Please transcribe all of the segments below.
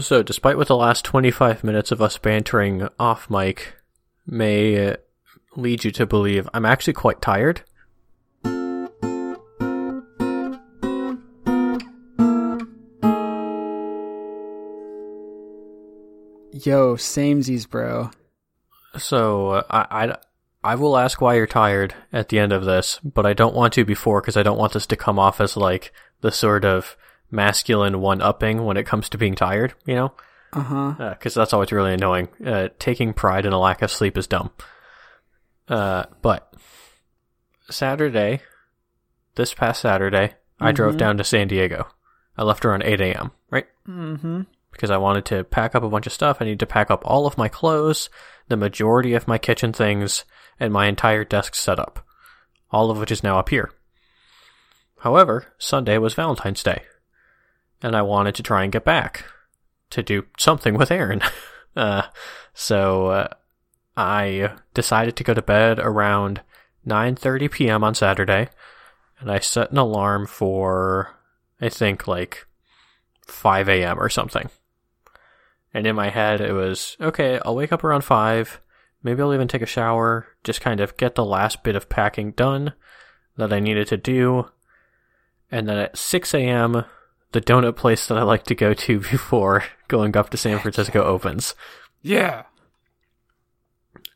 So, despite what the last 25 minutes of us bantering off mic may lead you to believe, I'm actually quite tired. Yo, samesies, bro. So, uh, I, I, I will ask why you're tired at the end of this, but I don't want to before because I don't want this to come off as like the sort of masculine one upping when it comes to being tired, you know? Uh huh. Because that's always really annoying. Uh, taking pride in a lack of sleep is dumb. Uh, but Saturday, this past Saturday, I drove Mhm. down to San Diego. I left around 8 a.m., right? Mm-hmm. Because I wanted to pack up a bunch of stuff. I need to pack up all of my clothes, the majority of my kitchen things, and my entire desk setup. All of which is now up here. However, Sunday was Valentine's Day. And I wanted to try and get back to do something with Aaron. uh, so uh, I decided to go to bed around 9:30 p.m. on Saturday, and I set an alarm for I think like 5 a.m. or something. And in my head, it was okay. I'll wake up around five. Maybe I'll even take a shower, just kind of get the last bit of packing done that I needed to do. And then at 6 a.m., the donut place that I like to go to before going up to San Francisco opens. Yeah.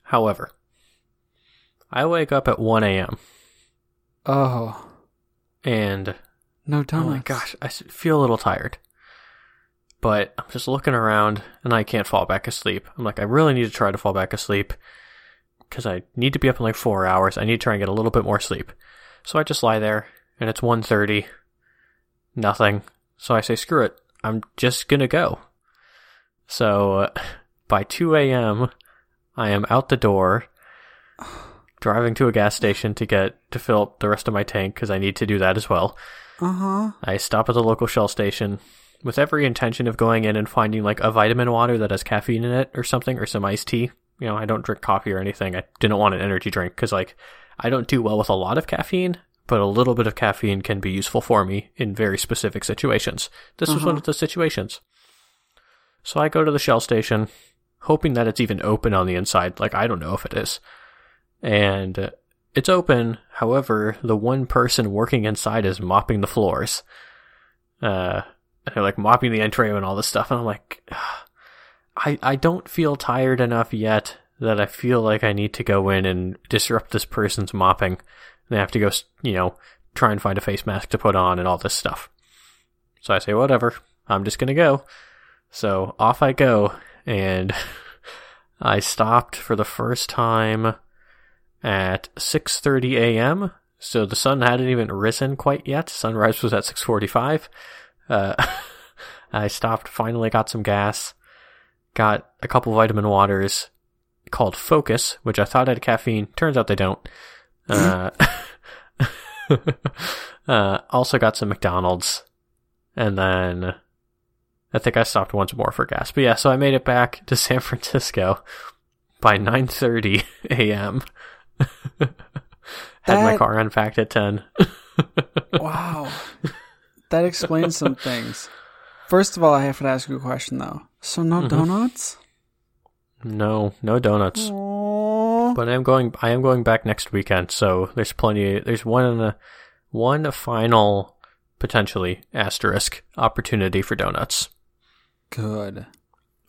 However, I wake up at 1 a.m. Oh, and no donuts. oh my gosh, I feel a little tired. But I'm just looking around and I can't fall back asleep. I'm like, I really need to try to fall back asleep because I need to be up in like four hours. I need to try and get a little bit more sleep. So I just lie there and it's 1.30. Nothing. So I say, screw it. I'm just gonna go. So uh, by 2 a.m., I am out the door, driving to a gas station to get to fill up the rest of my tank because I need to do that as well. Uh huh. I stop at the local Shell station with every intention of going in and finding like a vitamin water that has caffeine in it or something or some iced tea. You know, I don't drink coffee or anything. I didn't want an energy drink because like I don't do well with a lot of caffeine, but a little bit of caffeine can be useful for me in very specific situations. This was one Uh-huh. of the situations. So I go to the Shell station, hoping that it's even open on the inside. Like I don't know if it is. And uh, it's open. However, the one person working inside is mopping the floors. Uh, they're like mopping the entry and all this stuff, and I'm like, "Ah, I I don't feel tired enough yet that I feel like I need to go in and disrupt this person's mopping. They have to go, you know, try and find a face mask to put on and all this stuff. So I say, whatever, I'm just gonna go. So off I go, and I stopped for the first time at 6:30 a.m. So the sun hadn't even risen quite yet. Sunrise was at 6:45. Uh, I stopped, finally got some gas, got a couple vitamin waters called Focus, which I thought had caffeine. Turns out they don't. Uh, uh, also got some McDonald's, and then I think I stopped once more for gas. But yeah, so I made it back to San Francisco by 9:30 a.m. Had my car unpacked at 10. Wow. that explains some things. First of all, I have to ask you a question though. So no Mhm. donuts? No, no donuts. Aww. But I am going. I am going back next weekend, so there's plenty. There's one, uh, one final potentially asterisk opportunity for donuts, Good.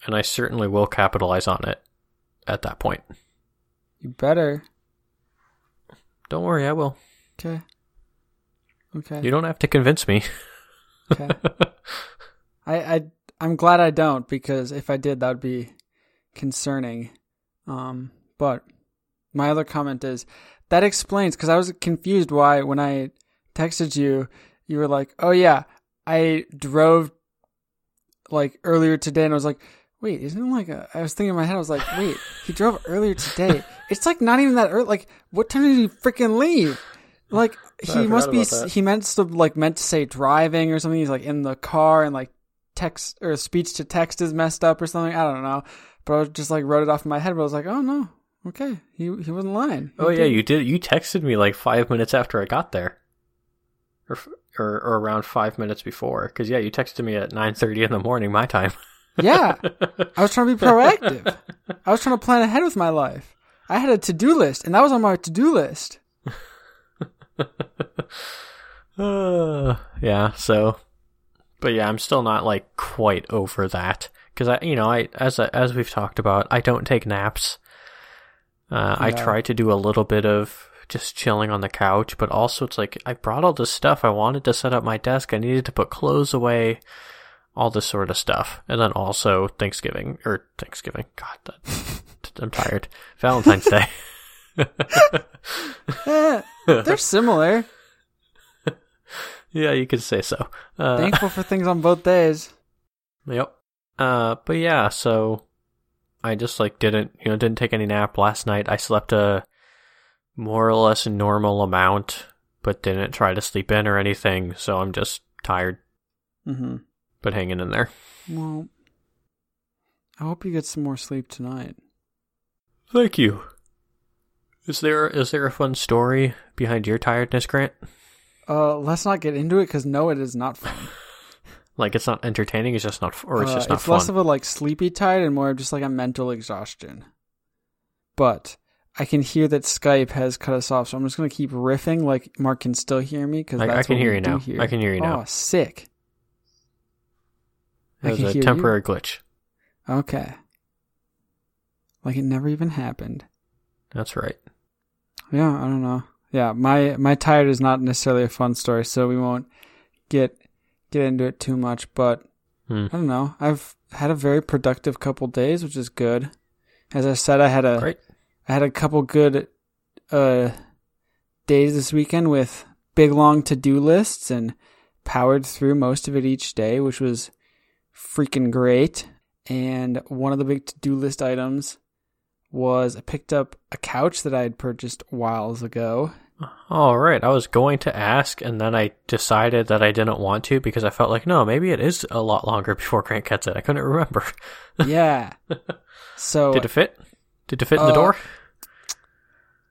and I certainly will capitalize on it at that point. You better. Don't worry, I will. Okay. Okay. You don't have to convince me. Okay. I, I I'm glad I don't because if I did that would be concerning. Um but my other comment is that explains because I was confused why when I texted you you were like, "Oh yeah, I drove like earlier today," and I was like, "Wait, isn't it like a?" I was thinking in my head, I was like, "Wait, he drove earlier today. It's like not even that early. Like, what time did he freaking leave? Like, he must be. He meant to like meant to say driving or something. He's like in the car and like text or speech to text is messed up or something. I don't know. But I just like wrote it off in my head. But I was like, oh no, okay, he he wasn't lying. He Oh yeah, you did. You texted me like five minutes after I got there, or or, or around five minutes before. Because yeah, you texted me at nine thirty in the morning my time. Yeah. I was trying to be proactive. I was trying to plan ahead with my life. I had a to do list, and that was on my to do list. Uh, yeah, so, but yeah, I'm still not like quite over that because I, you know, I as as we've talked about, I don't take naps. Uh, I try to do a little bit of just chilling on the couch, but also it's like I brought all this stuff. I wanted to set up my desk. I needed to put clothes away, all this sort of stuff, and then also Thanksgiving or Thanksgiving. God, that, I'm tired. Valentine's Day. Eh, they're similar. yeah, you could say so. Uh, Thankful for things on both days. Yep. Uh, but yeah, so I just like didn't, you know, didn't take any nap last night. I slept a more or less normal amount, but didn't try to sleep in or anything. So I'm just tired, Mm-hmm. but hanging in there. Well, I hope you get some more sleep tonight. Thank you. Is there is there a fun story behind your tiredness, Grant? Uh, let's not get into it because no, it is not fun. Like it's not entertaining. It's just not, or it's Uh, just not it's fun. less of a like sleepy tired and more of just like a mental exhaustion. But I can hear that Skype has cut us off, so I'm just gonna keep riffing. Like Mark can still hear me because I, I can hear you now. Here. I can hear you now. Oh, sick. It was a hear you. temporary glitch. Okay. Like it never even happened. That's right. Yeah, I don't know. Yeah, my my tired is not necessarily a fun story, so we won't get get into it too much. But Hmm. I don't know. I've had a very productive couple days, which is good. As I said, I had a Great. I had a couple good uh days this weekend with big long to do lists and powered through most of it each day, which was freaking great. And one of the big to do list items was I picked up a couch that I had purchased whiles ago. All right. I was going to ask, and then I decided that I didn't want to because I felt like, no, maybe it is a lot longer before Grant gets it. I couldn't remember. Yeah. So Did it fit? Did it fit in the Uh, door?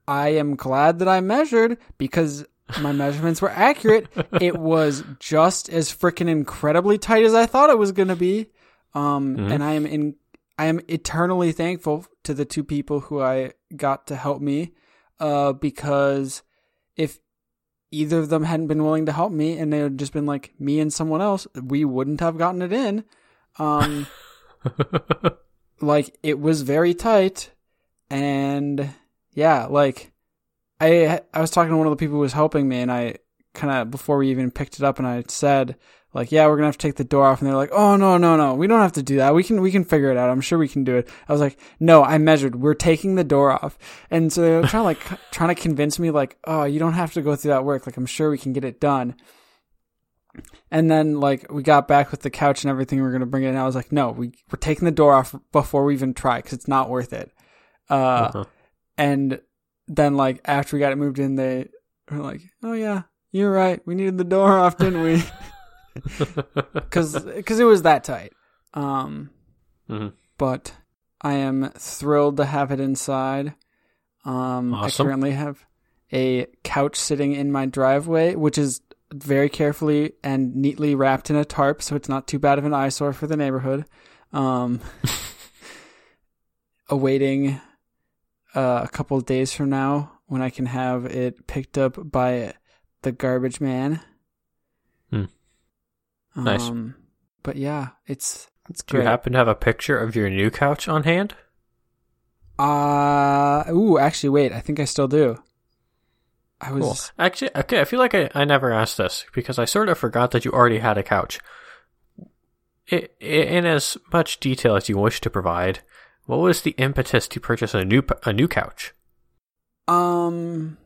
I am glad that I measured because my measurements were accurate. it was just as freaking incredibly tight as I thought it was going to be. Um, Mhm. and I am in, I am eternally thankful to the two people who I got to help me, uh, because if either of them hadn't been willing to help me and they had just been like me and someone else, we wouldn't have gotten it in. Um, like it was very tight and yeah like i i was talking to one of the people who was helping me and i kind of before we even picked it up and i said like yeah we're gonna have to take the door off and they're like oh no no no we don't have to do that we can we can figure it out i'm sure we can do it i was like no i measured we're taking the door off and so they were trying to like trying to convince me like oh you don't have to go through that work like i'm sure we can get it done and then like we got back with the couch and everything. we are gonna bring it in. I was like, no, we we're taking the door off before we even try because it's not worth it. Uh, Uh-huh. and then like after we got it moved in, they were like, oh yeah, you're right. We needed the door off, didn't we? Because it was that tight. Um, Mhm. but I am thrilled to have it inside. Um, Awesome. I currently have a couch sitting in my driveway, which is very carefully and neatly wrapped in a tarp, so it's not too bad of an eyesore for the neighborhood. Um, awaiting uh, a couple of days from now when I can have it picked up by the garbage man. Hmm. Nice. Um, but yeah, it's it's great. Do you happen to have a picture of your new couch on hand? Uh ooh, actually wait, I think I still do. I was Cool. Actually, okay, I feel like I, I never asked this because I sort of forgot that you already had a couch. I i in as much detail as you wish to provide, what was the impetus to purchase a new a new couch? um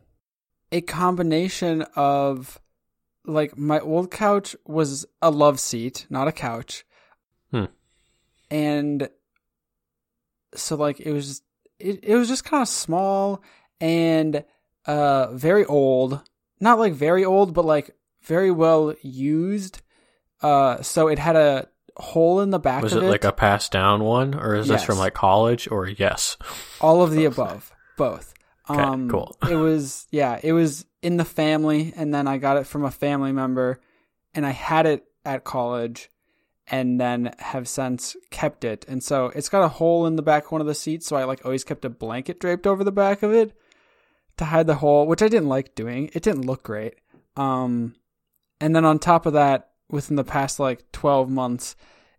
a combination of like my old couch was a love seat, not a couch. Hmm. And so like it was it, it was just kind of small and uh very old. Not like very old, but like very well used. Uh so it had a hole in the back Was of it it. like a passed down one, or is this from like college, or yes? All of the above, both. Okay, um, cool. it was yeah, it was in the family, and then I got it from a family member, and I had it at college, and then have since kept it. And so it's got a hole in the back of one of the seats, so I like always kept a blanket draped over the back of it to hide the hole, which I didn't like doing. It didn't look great. Um, and then on top of that, within the past like 12 months,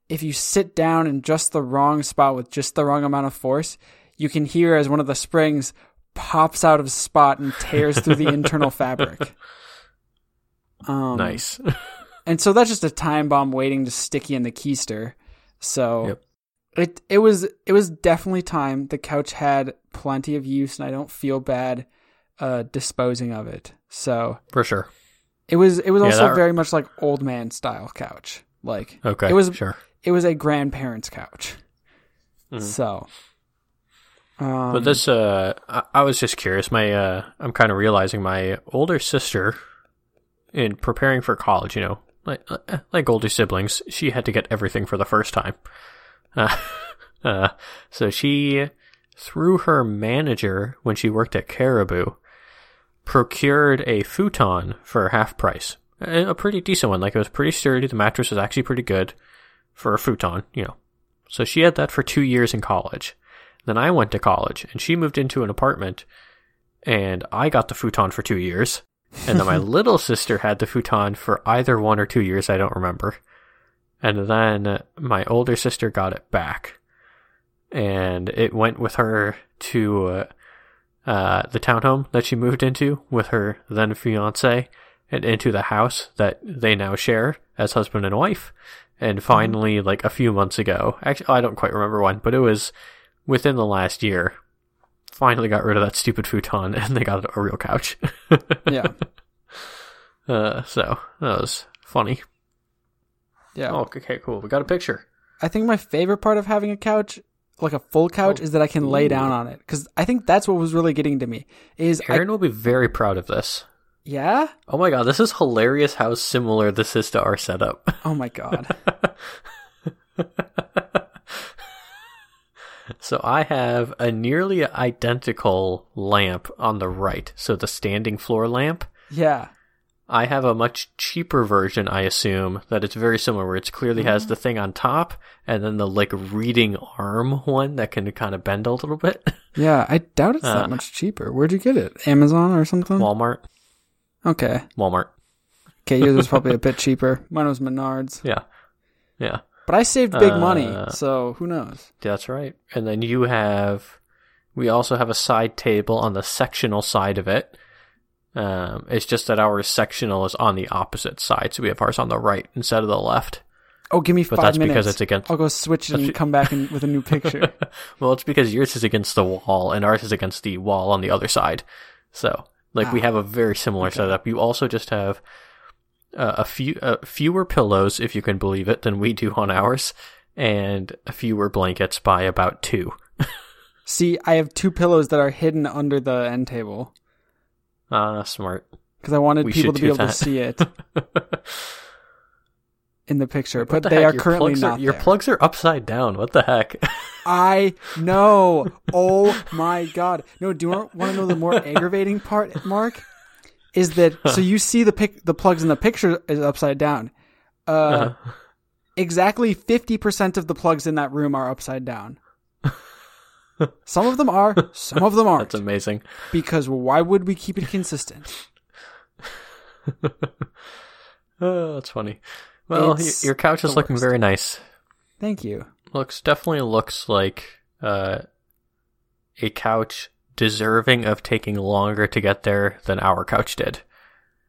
if you sit down in just the wrong spot with just the wrong amount of force, you can hear as one of the springs pops out of spot and tears through the internal fabric. Um, nice. and so that's just a time bomb waiting to sticky in the keister. So Yep. it it was it was definitely time. The couch had plenty of use, and I don't feel bad uh, disposing of it. So For sure. it was it was Yeah, also that- very much like old man style couch. Like Okay. It was- sure. it was a grandparent's couch. Mhm. So, um, But this, uh, I, I was just curious. My, uh, I'm kind of realizing my older sister, in preparing for college, you know, like like older siblings, she had to get everything for the first time. Uh, uh, so she, through her manager when she worked at Caribou, procured a futon for half price, a a pretty decent one. Like it was pretty sturdy. The mattress was actually pretty good for a futon, you know. So she had that for two years in college. Then I went to college and she moved into an apartment and I got the futon for two years. And then my little sister had the futon for either one or two years, I don't remember. And then my older sister got it back. And it went with her to uh, uh, the townhome that she moved into with her then fiance and into the house that they now share as husband and wife. And finally, like a few months ago, actually, I don't quite remember when, but it was within the last year, finally got rid of that stupid futon and they got a real couch. yeah, uh, so that was funny. yeah. Oh, okay, cool. We got a picture. I think my favorite part of having a couch, like a full couch, Oh. is that I can lay down on it. Because I think that's what was really getting to me. Is I, Aaron will be very proud of this. yeah? Oh my god, this is hilarious how similar this is to our setup. Oh my god. So I have a nearly identical lamp on the right. So the standing floor lamp. yeah. I have a much cheaper version, I assume, that it's very similar, where it clearly has the thing on top and then the like reading arm one that can kind of bend a little bit. Yeah, I doubt it's Uh, that much cheaper. Where'd you get it? Amazon or something? Walmart. okay. Walmart. Okay, yours was probably a bit cheaper. Mine was Menards. Yeah. Yeah. But I saved big money, Uh, so who knows? That's right. And then you have, we also have a side table on the sectional side of it. Um, it's just that our sectional is on the opposite side, so we have ours on the right instead of the left. Oh, give me But five that's minutes. because it's against. I'll go switch it and That's- come back in, with a new picture. well, it's because yours is against the wall and ours is against the wall on the other side. So, like, we Ah, have a very similar okay. setup. You also just have uh, a few uh, fewer pillows, if you can believe it, than we do on ours, and fewer blankets by about two. See, I have two pillows that are hidden under the end table Ah, smart. because I wanted We people to be able to see it in the picture, but the they heck? are Your currently not Your there. plugs are upside down. What the heck? I know. Oh my god. No, do you want to know the more aggravating part, Mark? Is that so you see the pic the plugs in the picture is upside down. Uh Uh-huh. exactly 50% of the plugs in that room are upside down. Some of them are, some of them aren't. That's amazing. because why would we keep it consistent? Oh, that's funny. Well, y- your couch is looking worst. very nice. Thank you. Looks definitely looks like uh, a couch deserving of taking longer to get there than our couch did.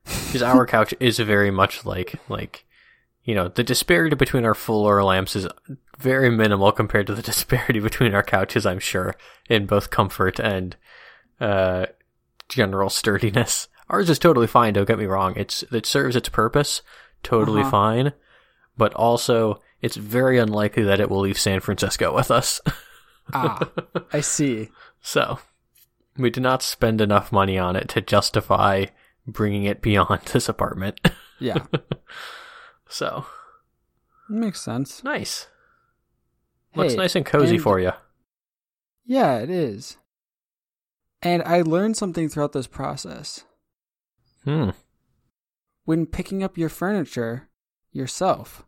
Because our couch is very much like like you know the disparity between our floor lamps is very minimal compared to the disparity between our couches. I'm sure in both comfort and uh, general sturdiness. Ours is totally fine. Don't get me wrong. It's it serves its purpose totally Uh-huh. fine, but also it's very unlikely that it will leave San Francisco with us. Ah, I see. So we did not spend enough money on it to justify bringing it beyond this apartment. Yeah, so makes sense. nice. Looks nice and cozy and- for you. Yeah, it is. And I learned something throughout this process. Hmm. When picking up your furniture yourself,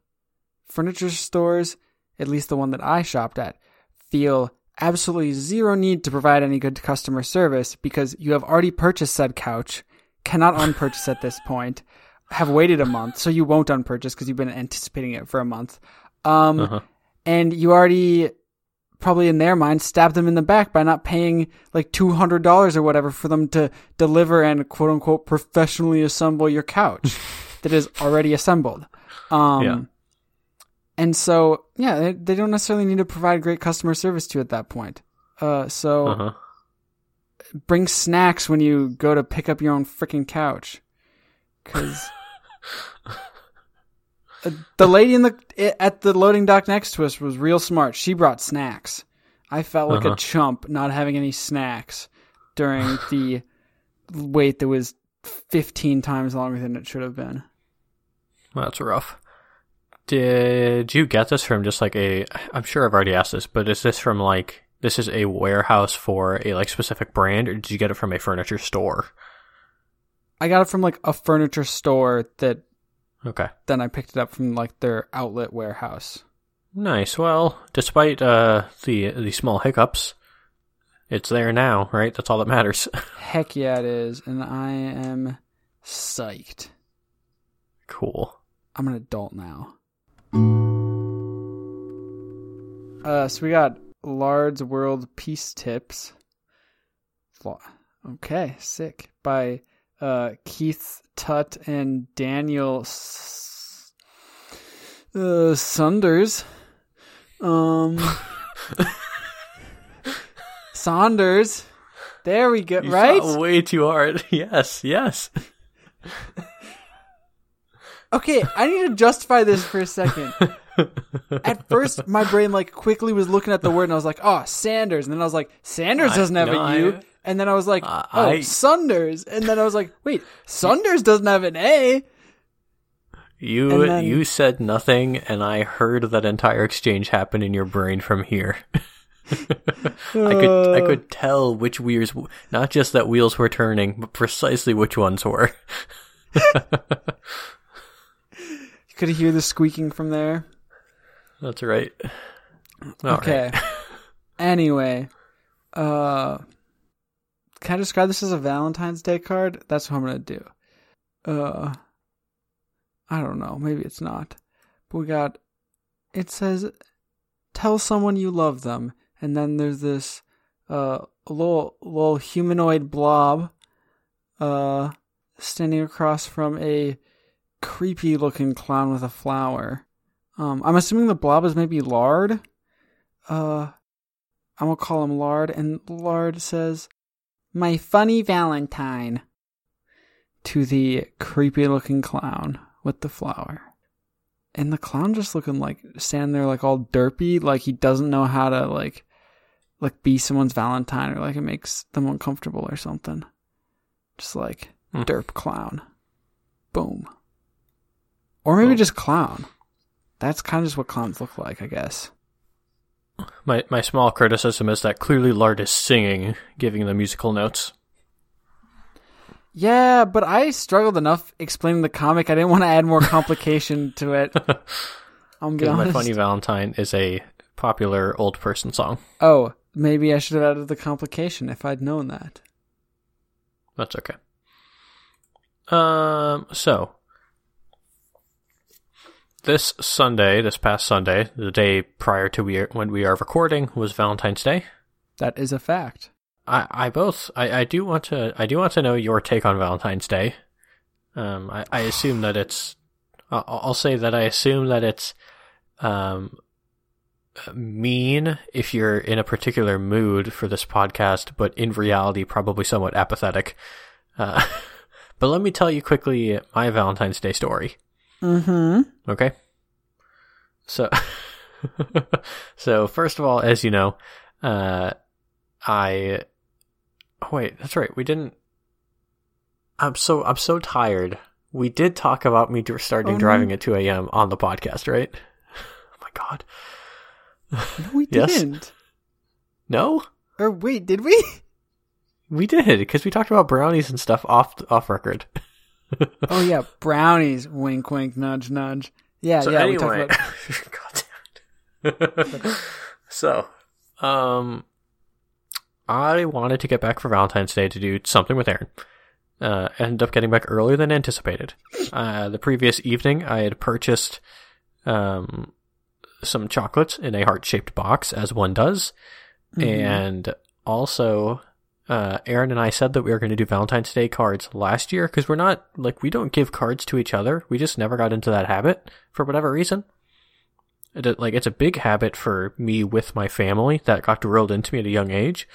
furniture stores, at least the one that I shopped at, feel absolutely zero need to provide any good customer service because you have already purchased said couch, cannot unpurchase at this point, have waited a month, so you won't unpurchase because you've been anticipating it for a month. Um, Uh-huh. and you already probably in their mind stabbed them in the back by not paying like $200 or whatever for them to deliver and quote unquote professionally assemble your couch that is already assembled. Um, Yeah. And so, yeah, they, they don't necessarily need to provide great customer service to you at that point. Uh, so Uh-huh. bring snacks when you go to pick up your own freaking couch. Cause Uh, the lady in the at the loading dock next to us was real smart. She brought snacks. I felt like Uh-huh. a chump not having any snacks during the wait that was 15 times longer than it should have been. That's rough. Did you get this from just like a? I'm sure I've already asked this, but is this from like this is a warehouse for a like specific brand, or did you get it from a furniture store? I got it from like a furniture store that Okay, then I picked it up from like their outlet warehouse. nice. Well, despite uh the the small hiccups, it's there now, right? That's all that matters. Heck yeah, it is, and I am psyched. cool. I'm an adult now. Uh, so we got Lard's World Peace Tips. Okay, sick. By uh, Keith Tutt and Daniel S- uh, Sunders. Um, Saunders. There we go. You right? way too hard. yes, yes. Okay, I need to justify this for a second. At first, my brain like quickly was looking at the word, and I was like, "Oh, Sanders," and then I was like, "Sanders doesn't have a U," and then I was like, Uh, "Oh, I- Sunders," and then I was like, "Wait, Sunders doesn't have an A." You then- you said nothing, and I heard that entire exchange happen in your brain from here. I could I Uh, could tell which wheels, not just that wheels were turning, but precisely which ones were. You could hear the squeaking from there. That's right. All okay. right. anyway, uh, can I describe this as a Valentine's Day card? That's what I'm gonna do. Uh, I don't know. Maybe it's not. But we got. It says, "Tell someone you love them," and then there's this uh little little humanoid blob, uh, standing across from a creepy looking clown with a flower. Um, I'm assuming the blob is maybe lard. Uh, I'm gonna call him Lard, and Lard says, "My funny Valentine," to the creepy looking clown with the flower. And the clown just looking like standing there like all derpy, like he doesn't know how to like like be someone's Valentine or like it makes them uncomfortable or something. Just like Hmm. derp clown. Boom. Or maybe Boom. just clown. That's kind of just what clowns look like, I guess. My my small criticism is that clearly Lard is singing, giving the musical notes. Yeah, but I struggled enough explaining the comic. I didn't want to add more complication to it. I'm Because my funny Valentine is a popular old person song. oh, maybe I should have added the complication if I'd known that. That's okay. Um, so this Sunday, this past Sunday, the day prior to we when we are recording, was Valentine's Day. That is a fact. I, I both I, I do want to I do want to know your take on Valentine's Day. Um, I, I assume that it's I'll, I'll say that I assume that it's um mean if you're in a particular mood for this podcast, but in reality probably somewhat apathetic. Uh, but let me tell you quickly my Valentine's Day story. Mm-hmm. Okay. So, so first of all, as you know, uh, I, oh, wait, that's right. We didn't, I'm so, I'm so tired. We did talk about me starting Oh, no. driving at 2 a.m. on the podcast, right? Oh my God. No, we Yes? didn't. No, Or wait, did we? we did because we talked about brownies and stuff off, off record. Oh yeah, brownies. Wink, wink, nudge, nudge. Yeah, So yeah. We anyway, about. God damn it. so, um, I wanted to get back for Valentine's Day to do something with Aaron. Uh, ended up getting back earlier than anticipated. Uh, the previous evening, I had purchased um some chocolates in a heart-shaped box, as one does, Mhm. and also. Uh, Aaron and I said that we were going to do Valentine's Day cards last year because we're not like we don't give cards to each other. We just never got into that habit for whatever reason. It, like it's a big habit for me with my family that got drilled into me at a young age,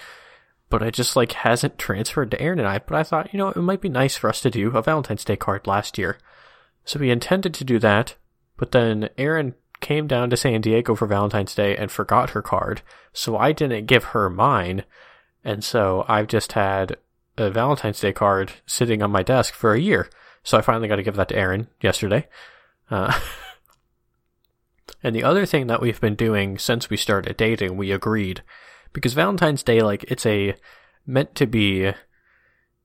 but it just like hasn't transferred to Aaron and I. But I thought, you know, it might be nice for us to do a Valentine's Day card last year. So we intended to do that, but then Aaron came down to San Diego for Valentine's Day and forgot her card, so I didn't give her mine, and so I've just had a Valentine's Day card sitting on my desk for a year. So I finally got to give that to Aaron yesterday. Uh, and the other thing that we've been doing since we started dating, we agreed, because Valentine's Day, like, it's a meant to be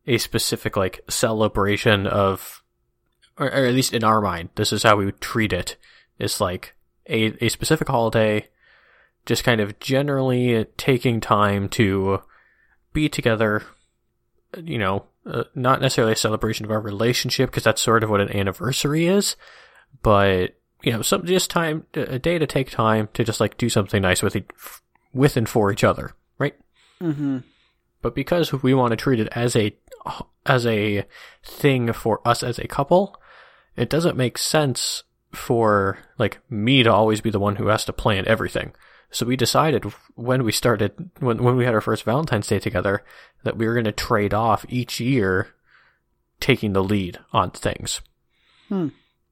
a specific, like, celebration of, or, or at least in our mind, this is how we would treat it. It's like a, a specific holiday, just kind of generally taking time to be together, you know, uh, not necessarily a celebration of our relationship, because that's sort of what an anniversary is, but you know, some just time, a day to take time to just like do something nice with with and for each other, right? Mm-hmm. But because we want to treat it as a as a thing for us as a couple, it doesn't make sense for like me to always be the one who has to plan everything. So we decided when we started when when we had our first Valentine's Day together that we were going to trade off each year taking the lead on things. Hmm.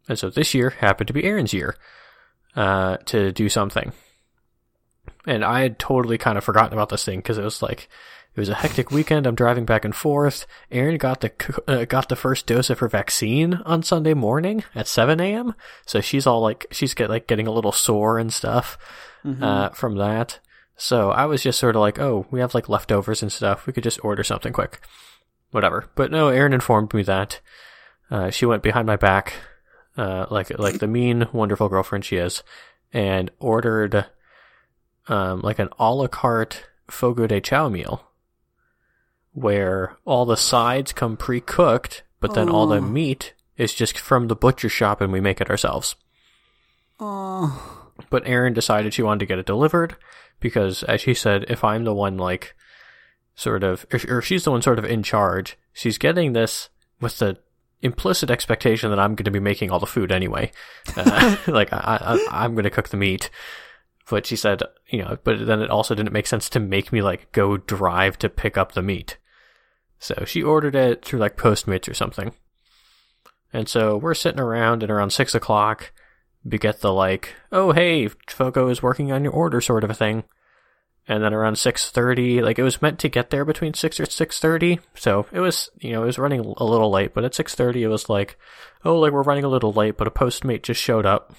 And so this year happened to be Aaron's year uh, to do something. And I had totally kind of forgotten about this thing because it was like it was a hectic weekend. I'm driving back and forth. Aaron got the uh, got the first dose of her vaccine on Sunday morning at 7 a.m. So she's all like she's get like getting a little sore and stuff Mm-hmm. uh, from that. So I was just sort of like, oh, we have like leftovers and stuff. We could just order something quick, whatever. But no, Aaron informed me that uh, she went behind my back, uh, like like the mean, wonderful girlfriend she is, and ordered um, like an a la carte fogo de chao meal, where all the sides come pre cooked, but then all the Oh. meat is just from the butcher shop, and we make it ourselves. oh. But Erin decided she wanted to get it delivered because, as she said, if I'm the one like sort of, or, or if she's the one sort of in charge, she's getting this with the implicit expectation that I'm going to be making all the food anyway. Uh, like I, I, I'm going to cook the meat. But she said, you know, but then it also didn't make sense to make me like go drive to pick up the meat. So she ordered it through like Postmates or something. And so we're sitting around and around six o'clock, we get the like, oh hey, Fogo is working on your order sort of a thing. And then around six thirty, like it was meant to get there between six or six thirty, so it was you know it was running a little late. But at six thirty, it was like, oh, like we're running a little late, but a Postmate just showed up,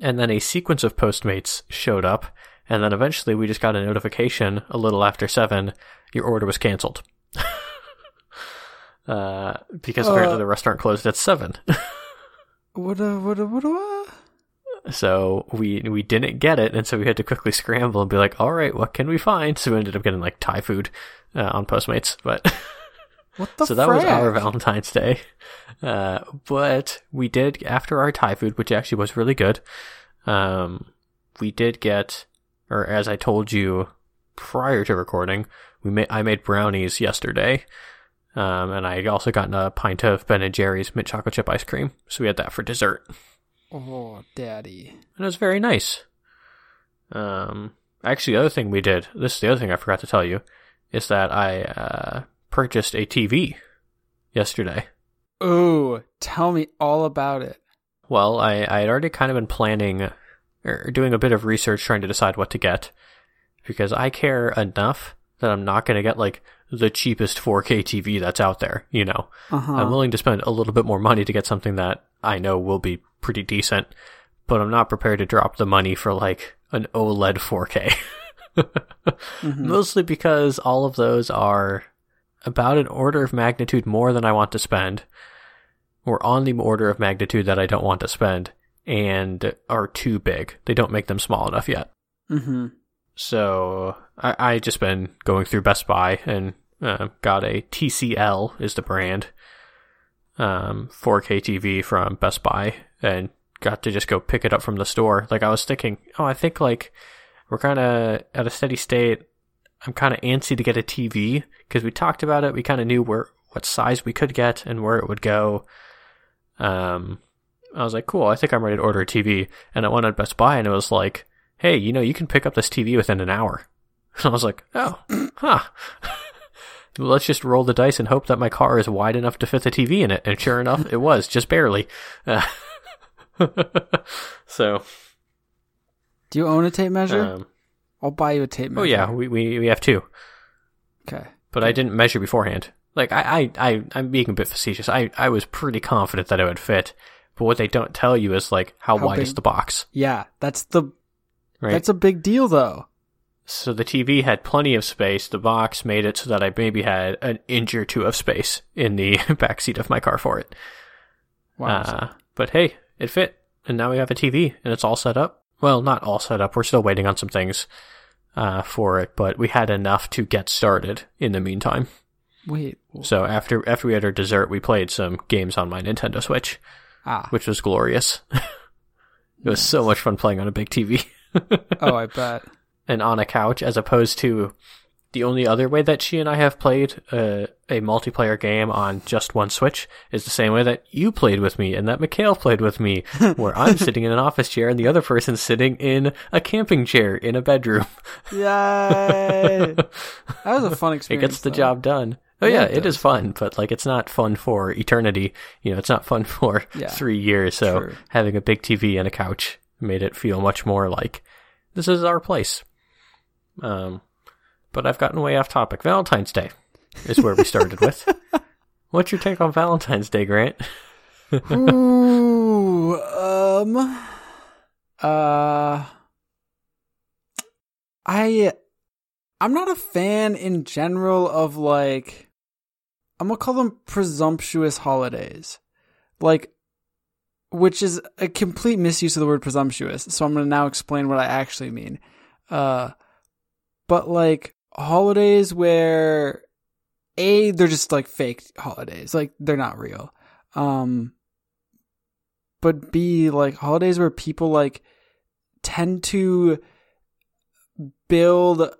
and then a sequence of Postmates showed up, and then eventually we just got a notification a little after seven, your order was canceled. uh, because apparently Uh. the restaurant closed at seven. What a what a what a So we we didn't get it, and so we had to quickly scramble and be like, "All right, what can we find?" So we ended up getting like Thai food uh, on Postmates, but what the so that was our? Valentine's Day. Uh, but we did after our Thai food, which actually was really good. Um, we did get, or as I told you prior to recording, we made I made brownies yesterday. Um, and I had also got a pint of Ben and Jerry's mint chocolate chip ice cream. So we had that for dessert. Oh, daddy. and it was very nice. Um, actually, the other thing we did, this is the other thing I forgot to tell you, is that I uh, purchased a TV yesterday. Ooh, tell me all about it. Well, I, I had already kind of been planning or doing a bit of research trying to decide what to get because I care enough that I'm not going to get like the cheapest 4K TV that's out there, you know. Uh-huh. I'm willing to spend a little bit more money to get something that I know will be pretty decent, but I'm not prepared to drop the money for like an OLED 4K. Mhm. Mostly because all of those are about an order of magnitude more than I want to spend, or on the order of magnitude that I don't want to spend, and are too big. They don't make them small enough yet. Mm-hmm. So I, I just been going through Best Buy and uh, got a TCL is the brand, um, 4K TV from Best Buy, and got to just go pick it up from the store. Like I was thinking, oh, I think like we're kind of at a steady state. I'm kind of antsy to get a TV because we talked about it. We kind of knew where what size we could get and where it would go. Um, I was like, cool. I think I'm ready to order a TV. And I went on Best Buy and it was like, hey, you know, you can pick up this TV within an hour. And I was like, oh, huh. Let's just roll the dice and hope that my car is wide enough to fit the TV in it. And sure enough, it was just barely. Uh, so. Do you own a tape measure? Um, I'll buy you a tape measure. oh yeah, we, we, we have two, Okay. but I didn't measure beforehand. Like I, I, I, I'm being a bit facetious. I, I was pretty confident that it would fit, but what they don't tell you is like how, How wide big- is the box, Yeah, that's the right? that's a big deal though. So the TV had plenty of space. The box made it so that I maybe had an inch or two of space in the back seat of my car for it. Wow. Uh, but hey, it fit, and now we have a TV, and it's all set up. Well, not all set up. We're still waiting on some things uh, for it, but we had enough to get started in the meantime. Wait. So after after we had our dessert, we played some games on my Nintendo Switch, Ah. which was glorious. it was so much fun playing on a big TV. oh, I bet. And on a couch as opposed to the only other way that she and I have played uh, a multiplayer game on just one Switch is the same way that you played with me and that Mikhail played with me, where I'm sitting in an office chair and the other person's sitting in a camping chair in a bedroom. Yay! that was a fun experience. It gets the though. job done. Oh Yeah, yeah, it it is fun, but like it's not fun for eternity. You know, it's not fun for Yeah. three years. So True. having a big TV and a couch made it feel much more like this is our place. Um, but I've gotten way off topic. Valentine's Day is where we started with. What's your take on Valentine's Day, Grant? Ooh, um, uh, I, I'm not a fan in general of like, I'm gonna call them presumptuous holidays, like, which is a complete misuse of the word presumptuous. So I'm gonna now explain what I actually mean. Uh, but like holidays where a they're just like fake holidays, like they're not real. Um, but B, like holidays where people like tend to build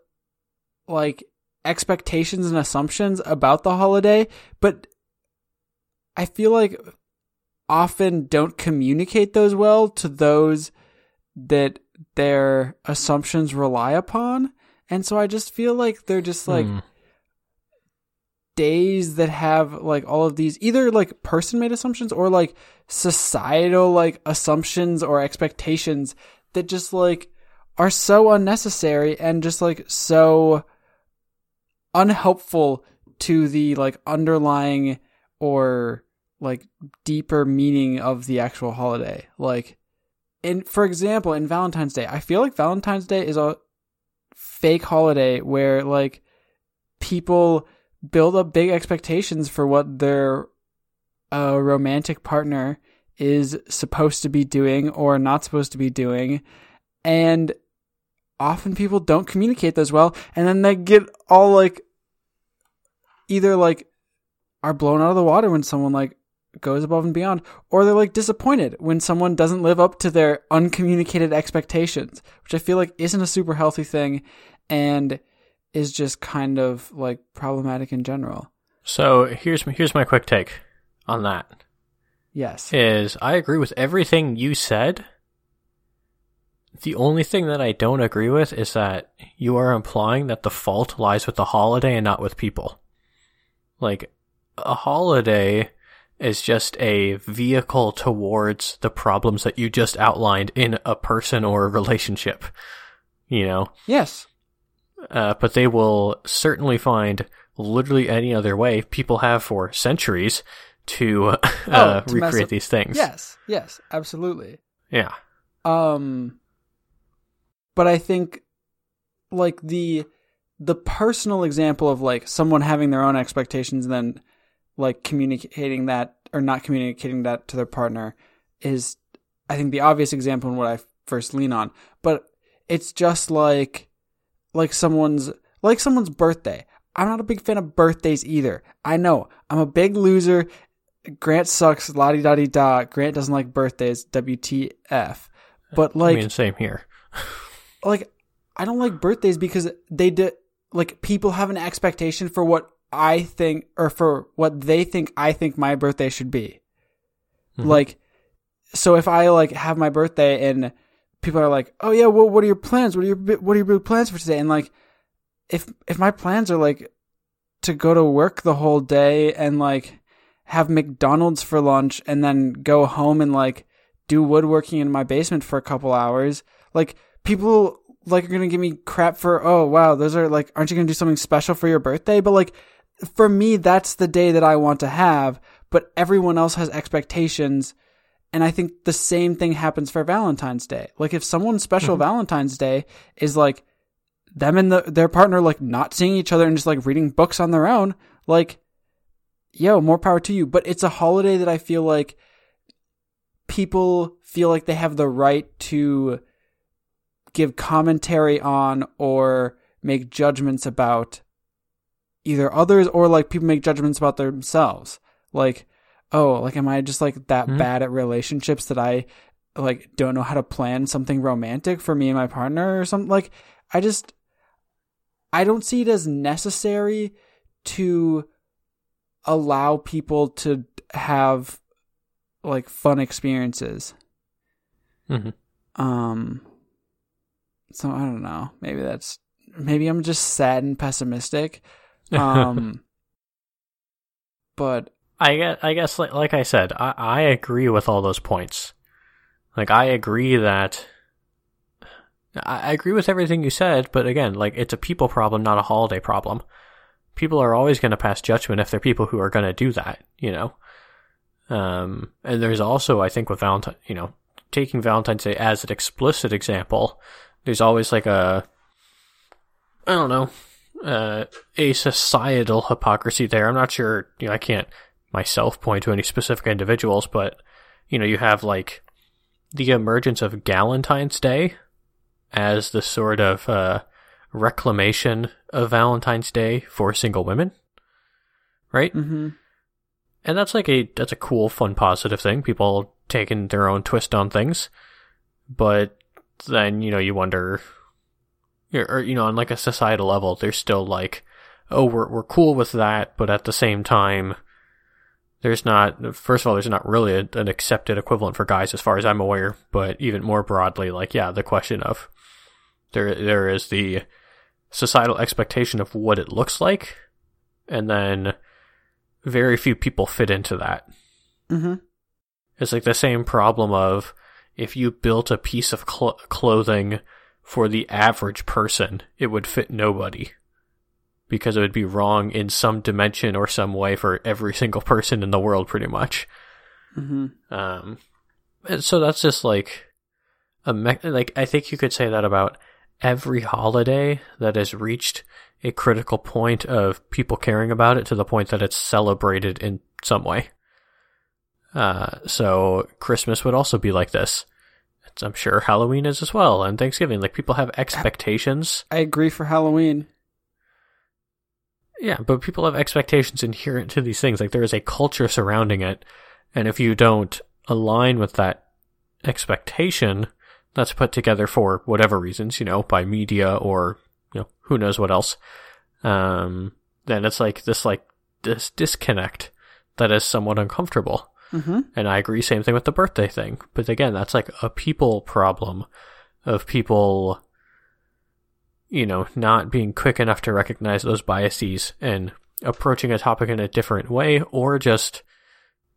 like expectations and assumptions about the holiday, but I feel like often don't communicate those well to those that their assumptions rely upon. And so I just feel like they're just like Hmm. days that have like all of these either like person made assumptions or like societal like assumptions or expectations that just like are so unnecessary and just like so unhelpful to the like underlying or like deeper meaning of the actual holiday like in for example in Valentine's Day I feel like Valentine's Day is a fake holiday where like people build up big expectations for what their uh, romantic partner is supposed to be doing or not supposed to be doing. And often people don't communicate those well. And then they get all like either like are blown out of the water when someone like goes above and beyond or they're like disappointed when someone doesn't live up to their uncommunicated expectations which i feel like isn't a super healthy thing and is just kind of like problematic in general So here's here's my quick take on that. yes is I agree with everything you said. The only thing that I don't agree with is that you are implying that the fault lies with the holiday and not with people. Like, a holiday is just a vehicle towards the problems that you just outlined in a person or a relationship. You know? yes Uh, but they will certainly find literally any other way people have for centuries to, uh, Oh, to recreate these things. yes yes absolutely Yeah. Um, but I think like the the personal example of like someone having their own expectations and then like communicating that or not communicating that to their partner is I think the obvious example and what I first lean on, but it's just like like someone's like someone's birthday. I'm not a big fan of birthdays either. I know I'm a big loser. Grant sucks. La di da di da. Grant doesn't like birthdays. WTF. But like, I mean, same here. like, I don't like birthdays because they did like people have an expectation for what I think or for what they think I think my birthday should be. Mm-hmm. Like, so if I like have my birthday and people are like, "Oh yeah, well, what are your plans? What are your what are your big plans for today?" And like, if if my plans are like to go to work the whole day and like have McDonald's for lunch and then go home and like do woodworking in my basement for a couple hours, like people like are gonna give me crap for oh wow those are like aren't you gonna do something special for your birthday? But like for me that's the day that I want to have, but everyone else has expectations. And I think the same thing happens for Valentine's Day. Like if someone's special mm-hmm. Valentine's Day is like them and the, their partner like not seeing each other and just like reading books on their own, like, yo, more power to you. But it's a holiday that I feel like people feel like they have the right to give commentary on or make judgments about either others or like people make judgments about themselves. Like, oh, like am I just like that mm-hmm. bad at relationships that I like don't know how to plan something romantic for me and my partner or something like I just I don't see it as necessary to allow people to have like fun experiences. Mm-hmm. Um, so I don't know. Maybe that's maybe I'm just sad and pessimistic. Um, but I guess, I guess like, like I said, I, I agree with all those points. Like I agree that I agree with everything you said, but again, like it's a people problem, not a holiday problem. People are always going to pass judgment if they're people who are going to do that, you know. Um, and there's also, I think, with Valentine, you know, taking Valentine's Day as an explicit example, there's always like a, I don't know, uh, a societal hypocrisy there. I'm not sure, you know, I can't myself point to any specific individuals, but you know, you have like the emergence of Galentine's Day as the sort of uh, reclamation of Valentine's Day for single women, right? Mm-hmm. And that's like a that's a cool, fun, positive thing. People taking their own twist on things, but then you know you wonder, or you know, on like a societal level, there's still like, oh, we're we're cool with that, but at the same time, there's not first of all there's not really a, an accepted equivalent for guys as far as i'm aware but even more broadly like yeah the question of there, there is the societal expectation of what it looks like, and then very few people fit into that. Mm-hmm. It's like the same problem of if you built a piece of cl- clothing for the average person, it would fit nobody because it would be wrong in some dimension or some way for every single person in the world, pretty much. Mm-hmm. Um, and so that's just like a me- like I think you could say that about every holiday that has reached a critical point of people caring about it to the point that it's celebrated in some way. Uh, so Christmas would also be like this. I'm sure Halloween is as well, and Thanksgiving. Like people have expectations. I agree for Halloween. Yeah, but people have expectations inherent to these things. Like there is a culture surrounding it, and if you don't align with that expectation, that's put together for whatever reasons, you know, by media or, you know, who knows what else. Um, then it's like this, like, this disconnect that is somewhat uncomfortable. Mm-hmm. And I agree, same thing with the birthday thing. But again, that's like a people problem of people, you know, not being quick enough to recognize those biases and approaching a topic in a different way or just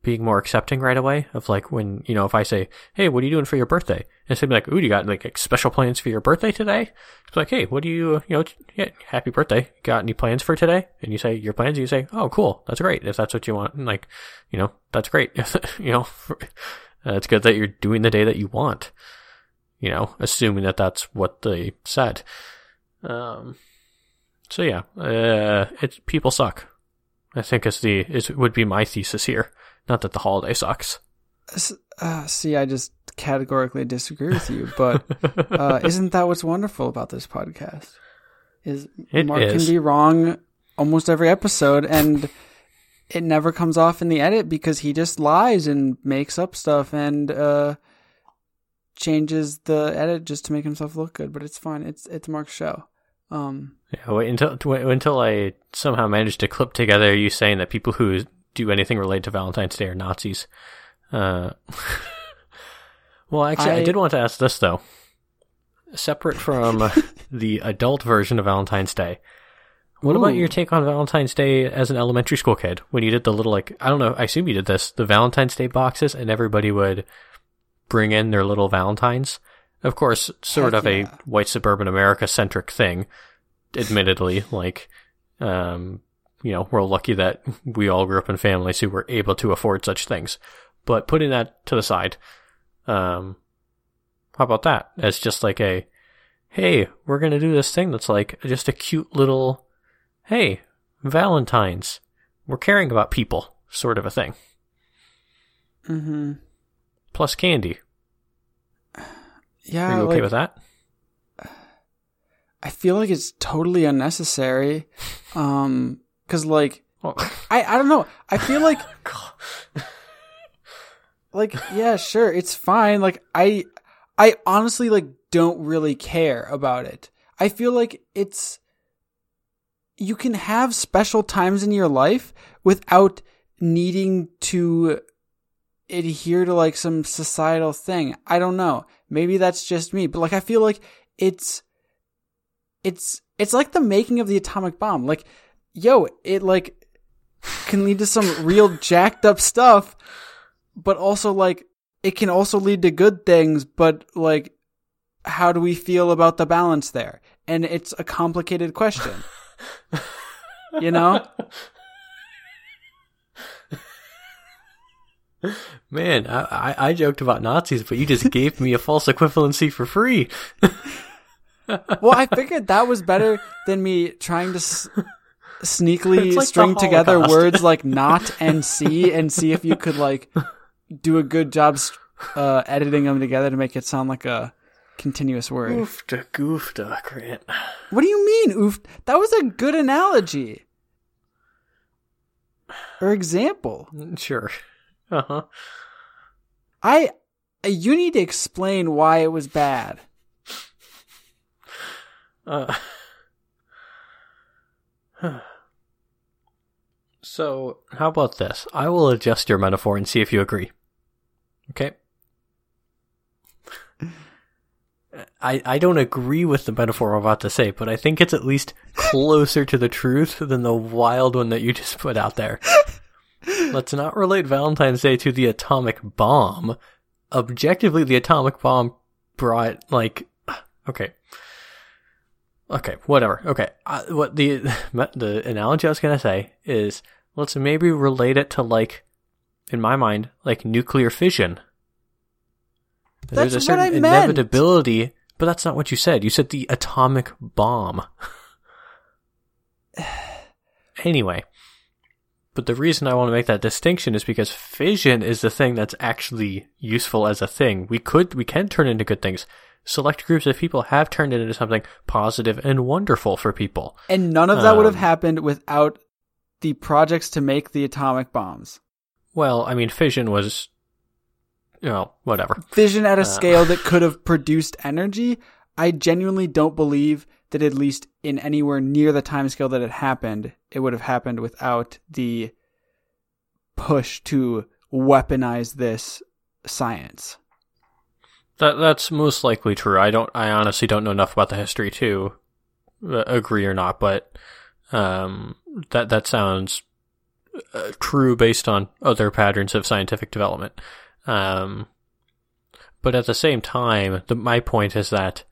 being more accepting right away of like when you know if I say, "Hey, what are you doing for your birthday?" and be like, "Ooh, you got like special plans for your birthday today?" It's like, "Hey, what do you you know? Yeah, happy birthday! Got any plans for today?" And you say your plans, and you say, "Oh, cool, that's great. If that's what you want, and like, you know, that's great. you know, uh, it's good that you're doing the day that you want. You know, assuming that that's what they said. Um, so yeah, uh, it's people suck. I think is the is would be my thesis here. Not that the holiday sucks. Uh, see, I just categorically disagree with you, but uh, isn't that what's wonderful about this podcast? Is It Mark is. can be wrong almost every episode, and it never comes off in the edit because he just lies and makes up stuff and uh, changes the edit just to make himself look good. But it's fine. It's it's Mark's show. Um, Yeah, wait until wait until I somehow manage to clip together you saying that people who do anything related to Valentine's Day or Nazis. Uh, well, actually, I, I- did want to ask this though. Separate from the adult version of Valentine's Day, what about your take on Valentine's Day as an elementary school kid when you did the little like I don't know I assume you did this the Valentine's Day boxes and everybody would bring in their little Valentines. Of course, sort Heck of a white suburban America centric thing. Admittedly, like, um, you know, we're lucky that we all grew up in families who were able to afford such things. But putting that to the side, um, how about that as just like a, hey, we're gonna do this thing that's like just a cute little, hey, Valentine's, we're caring about people, sort of a thing. Mm hmm Plus candy. Yeah, Are you okay like, with that? I feel like it's totally unnecessary. Um, cause like, Oh, I, I don't know. I feel like, like, yeah, sure. It's fine. Like, I, I honestly like don't really care about it. I feel like it's, you can have special times in your life without needing to adhere to like some societal thing. I don't know. Maybe that's just me, but like I feel like it's it's it's like the making of the atomic bomb. Like yo, it like can lead to some real jacked up stuff, but also like it can also lead to good things, but like how do we feel about the balance there? And it's a complicated question. you know? Man, I, I, I joked about Nazis, but you just gave me a false equivalency for free. Well, I figured that was better than me trying to s- sneakily like string together words like not and see and see if you could like do a good job uh, editing them together to make it sound like a continuous word. Oofta goofta, Grant. What do you mean, oof? That was a good analogy. Or example. Sure. Uh huh. I you need to explain why it was bad. Uh, so, how about this? I will adjust your metaphor and see if you agree. Okay? I, I don't agree with the metaphor I'm about to say, but I think it's at least closer to the truth than the wild one that you just put out there. Let's not relate Valentine's Day to the atomic bomb. Objectively, the atomic bomb brought, like, okay. Okay, whatever. Okay, uh, what the the analogy I was gonna say is let's maybe relate it to like, in my mind, like nuclear fission. There's a That's what certain I meant. inevitability, but that's not what you said. You said the atomic bomb. anyway, but the reason I want to make that distinction is because fission is the thing that's actually useful as a thing. We could, we can turn into good things. Select groups of people have turned it into something positive and wonderful for people. And none of that would have Um, happened without the projects to make the atomic bombs. Well, I mean, fission was, you know, whatever. Fission at a Uh. scale that could have produced energy, I genuinely don't believe that at least in anywhere near the time scale that it happened, it would have happened without the push to weaponize this science. That that's most likely true. I don't. I honestly don't know enough about the history to uh, agree or not, but um, that that sounds uh, true based on other patterns of scientific development. Um, but at the same time, the, my point is that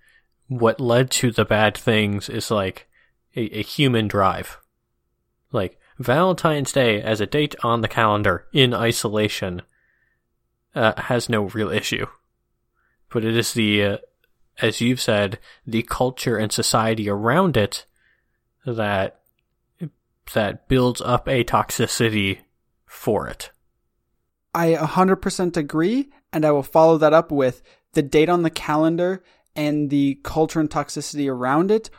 what led to the bad things is like a, a human drive. Like Valentine's Day as a date on the calendar in isolation uh, has no real issue but it is the, uh, as you've said, the culture and society around it that that builds up a toxicity for it. I 100% agree, and I will follow that up with the date on the calendar and the culture and toxicity around it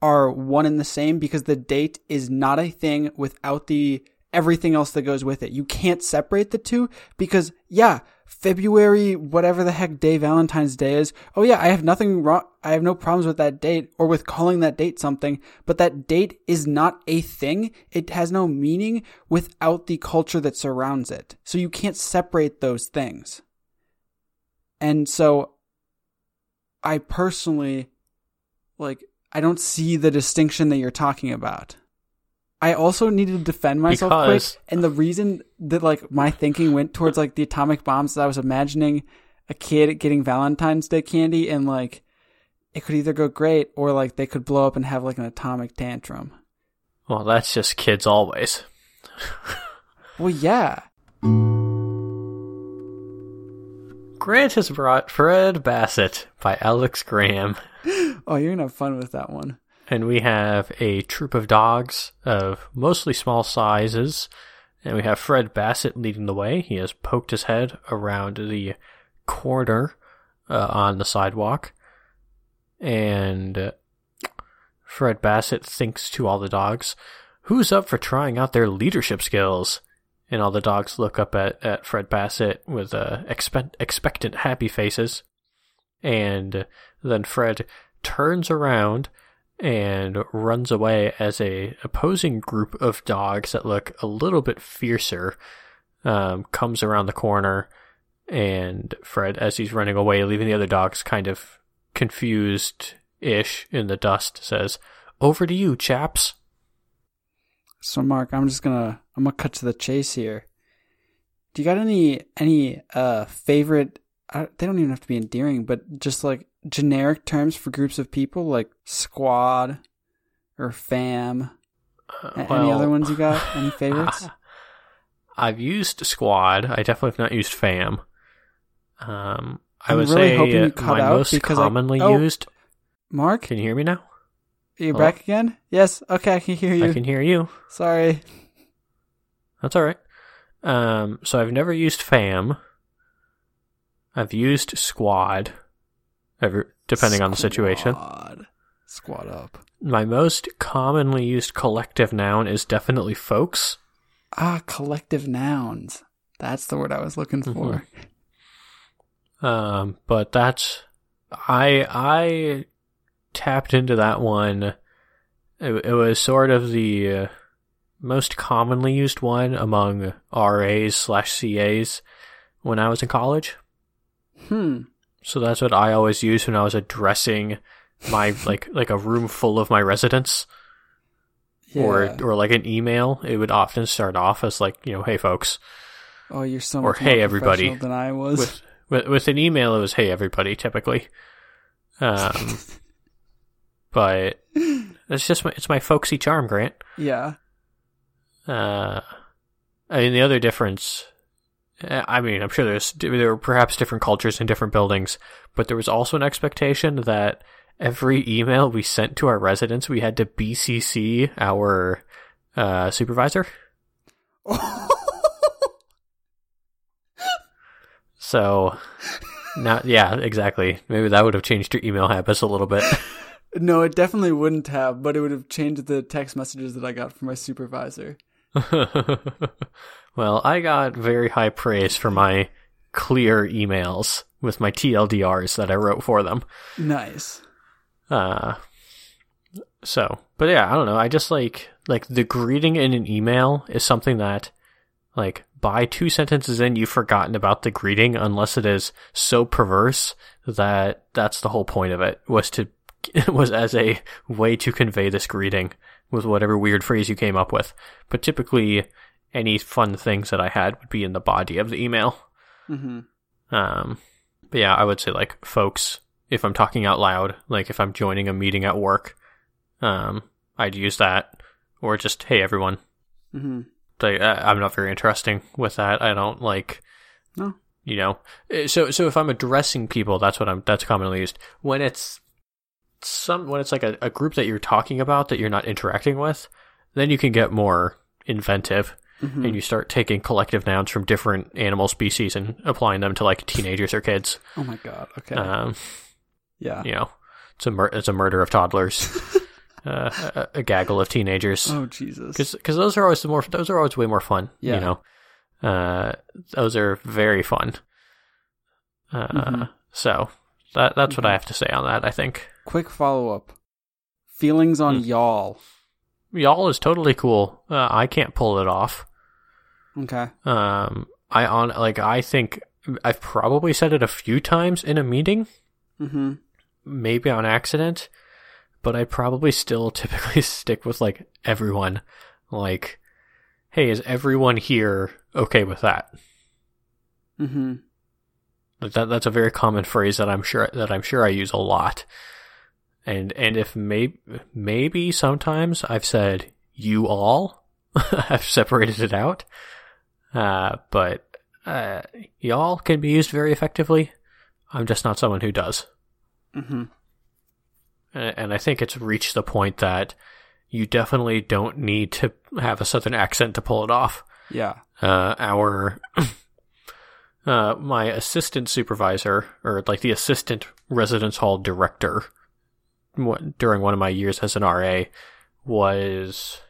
are one and the same because the date is not a thing without the everything else that goes with it. You can't separate the two because yeah, February, whatever the heck day Valentine's Day is. Oh yeah, I have nothing wrong. I have no problems with that date or with calling that date something, but that date is not a thing. It has no meaning without the culture that surrounds it. So you can't separate those things. And so I personally like I don't see the distinction that you're talking about. I also needed to defend myself Because- quick, and the reason that like my thinking went towards like the atomic bombs, is I was imagining a kid getting Valentine's Day candy, and like it could either go great or like they could blow up and have like an atomic tantrum. Well, that's just kids always. Well, yeah, Grant has brought Fred Basset by Alex Graham, oh, you're gonna have fun with that one. And we have a troop of dogs of mostly small sizes, and we have Fred Basset leading the way. He has poked his head around the corner uh, on the sidewalk, and Fred Basset thinks to all the dogs, "Who's up for trying out their leadership skills?" And all the dogs look up at, at Fred Basset with uh, expect, expectant, happy faces. And then Fred turns around and runs away as a opposing group of dogs that look a little bit fiercer um, comes around the corner. And Fred, as he's running away, leaving the other dogs kind of confused ish in the dust, says, Over to you, chaps. So, Mark, I'm just gonna I'm gonna cut to the chase here. Do you got any any uh favorite? Uh, they don't even have to be endearing, but just like generic terms for groups of people, like squad or fam. Uh, A- any other ones you got? Any favorites? I've used squad. I definitely have not used fam. Um, I I'm would really say hoping you cut my most because I- commonly oh. used. Mark, Can you hear me now? are you hello? back again? Yes. Okay, I can hear you. I can hear you. Sorry. That's all right. Um, so I've never used fam. I've used squad. Ever depending on the situation. Squad. Squad up. My most commonly used collective noun is definitely folks. Ah, collective nouns. That's the word I was looking for. Um, but that's I I tapped into that one. It, it was sort of the uh, most commonly used one among RAs slash CAs when I was in college. Hmm. So that's what I always used when I was addressing my like like a room full of my residents Yeah. or or like an email. It would often start off as like you know, hey folks. oh, you're so or, much "Hey, more everybody." than I was. With with with an email, it was hey everybody typically. Um, but it's just my, it's my folksy charm, Grant. yeah. Uh, I mean the other difference. Uh, I mean, I'm sure there's there were perhaps different cultures in different buildings, but there was also an expectation that every email we sent to our residents, we had to BCC our uh, supervisor. So, now, yeah, exactly. Maybe that would have changed your email habits a little bit. no, it definitely wouldn't have, but it would have changed the text messages that I got from my supervisor. well, I got very high praise for my clear emails with my TLDRs that I wrote for them. Nice. Uh, so, but yeah, I don't know. I just like like the greeting in an email is something that like by two sentences in you've forgotten about the greeting unless it is so perverse that that's the whole point of it was to was as a way to convey this greeting with whatever weird phrase you came up with. But typically any fun things that I had would be in the body of the email. Mm-hmm. Um, but yeah, I would say like folks, if I'm talking out loud, like if I'm joining a meeting at work, um, I'd use that, or just hey everyone. Mm-hmm. Like, I, I'm not very interesting with that. I don't like, No. you know. Uh, So so if I'm addressing people, that's what I'm. That's commonly used when it's some when it's like a, a group that you're talking about that you're not interacting with. Then you can get more inventive Mhm. and you start taking collective nouns from different animal species and applying them to like teenagers or kids. Oh my god. Okay. Um, yeah. you know, it's a mur- it's a murder of toddlers, uh, a, a gaggle of teenagers. Oh Jesus. because those are always the more those are always way more fun. Yeah. You know, uh, those are very fun. Uh, Mhm. so that that's what I Mhm. have to say on that. I think Quick follow up. Feelings on Hmm. y'all. y'all is totally cool. Uh, I can't pull it off. Okay. Um, I on like I think I've probably said it a few times in a meeting, Mm-hmm. maybe on accident, but I probably still typically stick with like everyone. Like, hey, is everyone here okay with that? Mm-hmm. That that's a very common phrase that I'm sure that I'm sure I use a lot. And and if may, maybe sometimes I've said you all, I've separated it out. Uh, but uh, y'all can be used very effectively. I'm just not someone who does. Mm-hmm. And, and I think it's reached the point that you definitely don't need to have a southern accent to pull it off. Yeah. uh, our uh, my assistant supervisor or like the assistant residence hall director during one of my years as an RA was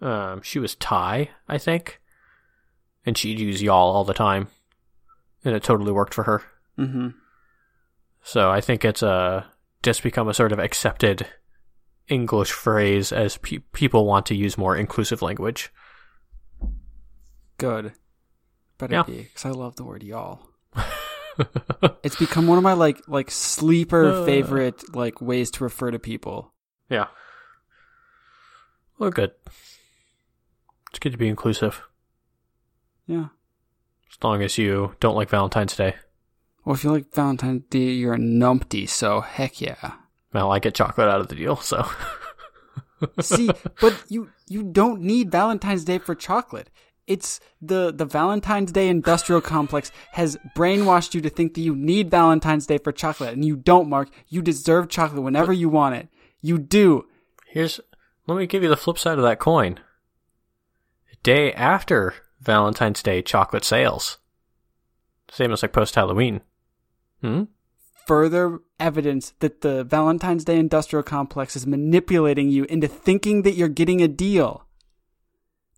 um, she was Thai, I think, and she'd use y'all all the time, and it totally worked for her. Mm-hmm. So I think it's a just become a sort of accepted English phrase as pe- people want to use more inclusive language. Good. Better Yeah. be, because I love the word y'all. It's become one of my like like sleeper Uh. favorite like ways to refer to people. Yeah. Well, good. It's good to be inclusive, Yeah. as long as you don't like Valentine's Day. Well, if you like Valentine's Day, you're a numpty, so heck yeah. Well, I get chocolate out of the deal, so. See, but you you don't need Valentine's Day for chocolate. It's the the Valentine's Day industrial complex has brainwashed you to think that you need Valentine's Day for chocolate, and you don't, Mark. You deserve chocolate whenever you want it. You do. Here's. Let me give you the flip side of that coin. Day after Valentine's Day chocolate sales. Same as like post Halloween. Hmm? Further evidence that the Valentine's Day industrial complex is manipulating you into thinking that you're getting a deal.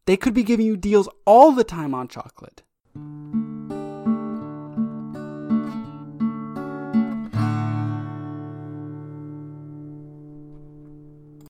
They could be giving you deals all the time on chocolate.